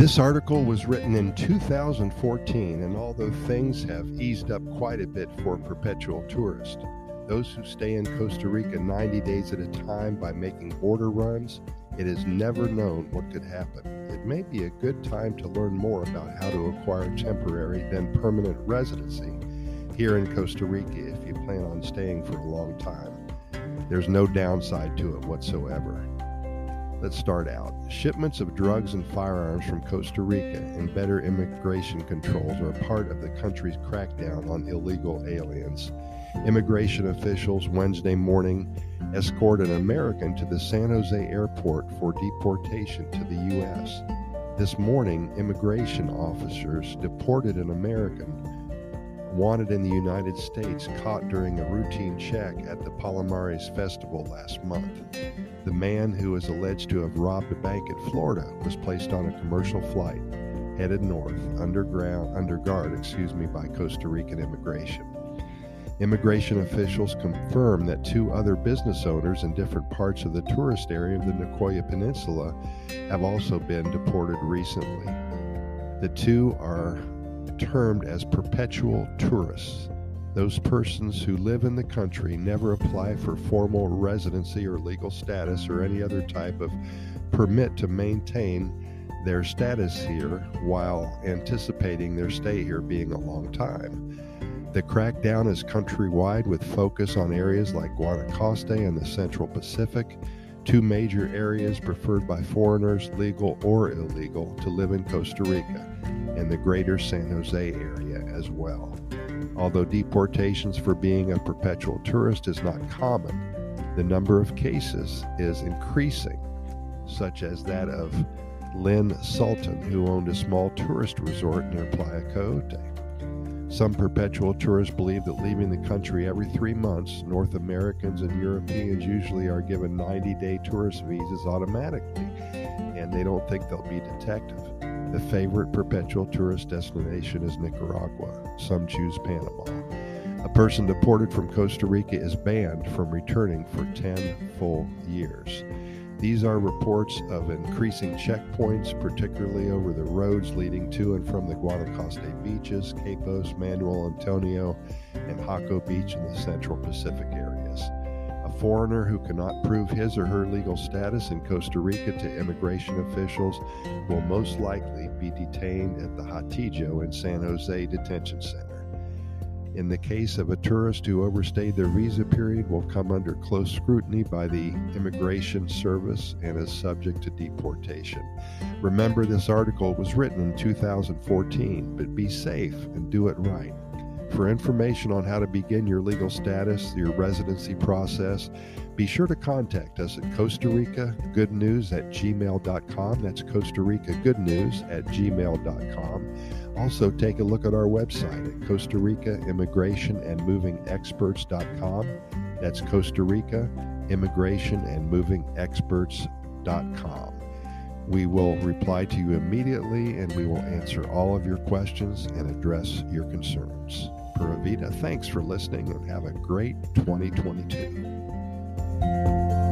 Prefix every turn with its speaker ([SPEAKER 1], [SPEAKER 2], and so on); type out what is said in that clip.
[SPEAKER 1] This article was written in 2014, and although things have eased up quite a bit for perpetual tourists, those who stay in Costa Rica 90 days at a time by making border runs, it is never known what could happen. It may be a good time to learn more about how to acquire temporary, then permanent residency here in Costa Rica if you plan on staying for a long time. There's no downside to it whatsoever. Let's start out. Shipments of drugs and firearms from Costa Rica and better immigration controls are part of the country's crackdown on illegal aliens. Immigration officials Wednesday morning escorted an American to the San Jose airport for deportation to the U.S. This morning, immigration officers deported an American wanted in the United States caught during a routine check at the Palomares Festival last month. The man who is alleged to have robbed a bank in Florida was placed on a commercial flight headed north underground under guard, excuse me, by Costa Rican immigration. Immigration officials confirmed that two other business owners in different parts of the tourist area of the Nicoya Peninsula have also been deported recently. The two are termed as perpetual tourists. Those persons who live in the country never apply for formal residency or legal status or any other type of permit to maintain their status here while anticipating their stay here being a long time. The crackdown is countrywide with focus on areas like Guanacaste and the Central Pacific, two major areas preferred by foreigners, legal or illegal, to live in Costa Rica and the greater San Jose area as well. Although deportations for being a perpetual tourist is not common, the number of cases is increasing, such as that of Lynn Sultan, who owned a small tourist resort near Playa Coyote. Some perpetual tourists believe that leaving the country every three months, North Americans and Europeans usually are given 90 day tourist visas automatically, and they don't think they'll be detected. The favorite perpetual tourist destination is Nicaragua. Some choose Panama. A person deported from Costa Rica is banned from returning for 10 full years. These are reports of increasing checkpoints, particularly over the roads leading to and from the Guanacaste beaches, Quepos, Manuel Antonio, and Jaco Beach in the Central Pacific areas A foreigner who cannot prove his or her legal status in Costa Rica to immigration officials will most likely be detained at the Hatillo in San Jose Detention Center. In the case of a tourist who overstayed their visa period will come under close scrutiny by the Immigration Service and is subject to deportation. Remember this article was written in 2014, but be safe and do it right. For information on how to begin your legal status, your residency process, be sure to contact us at Costa Rica Good News at gmail.com. That's Costa Rica Good News at gmail.com. Also, take a look at our website at Costa Rica Immigration and Moving Experts.com. That's Costa Rica Immigration and Moving Experts.com. We will reply to you immediately and we will answer all of your questions and address your concerns. Pura Vida. Thanks for listening and have a great 2022.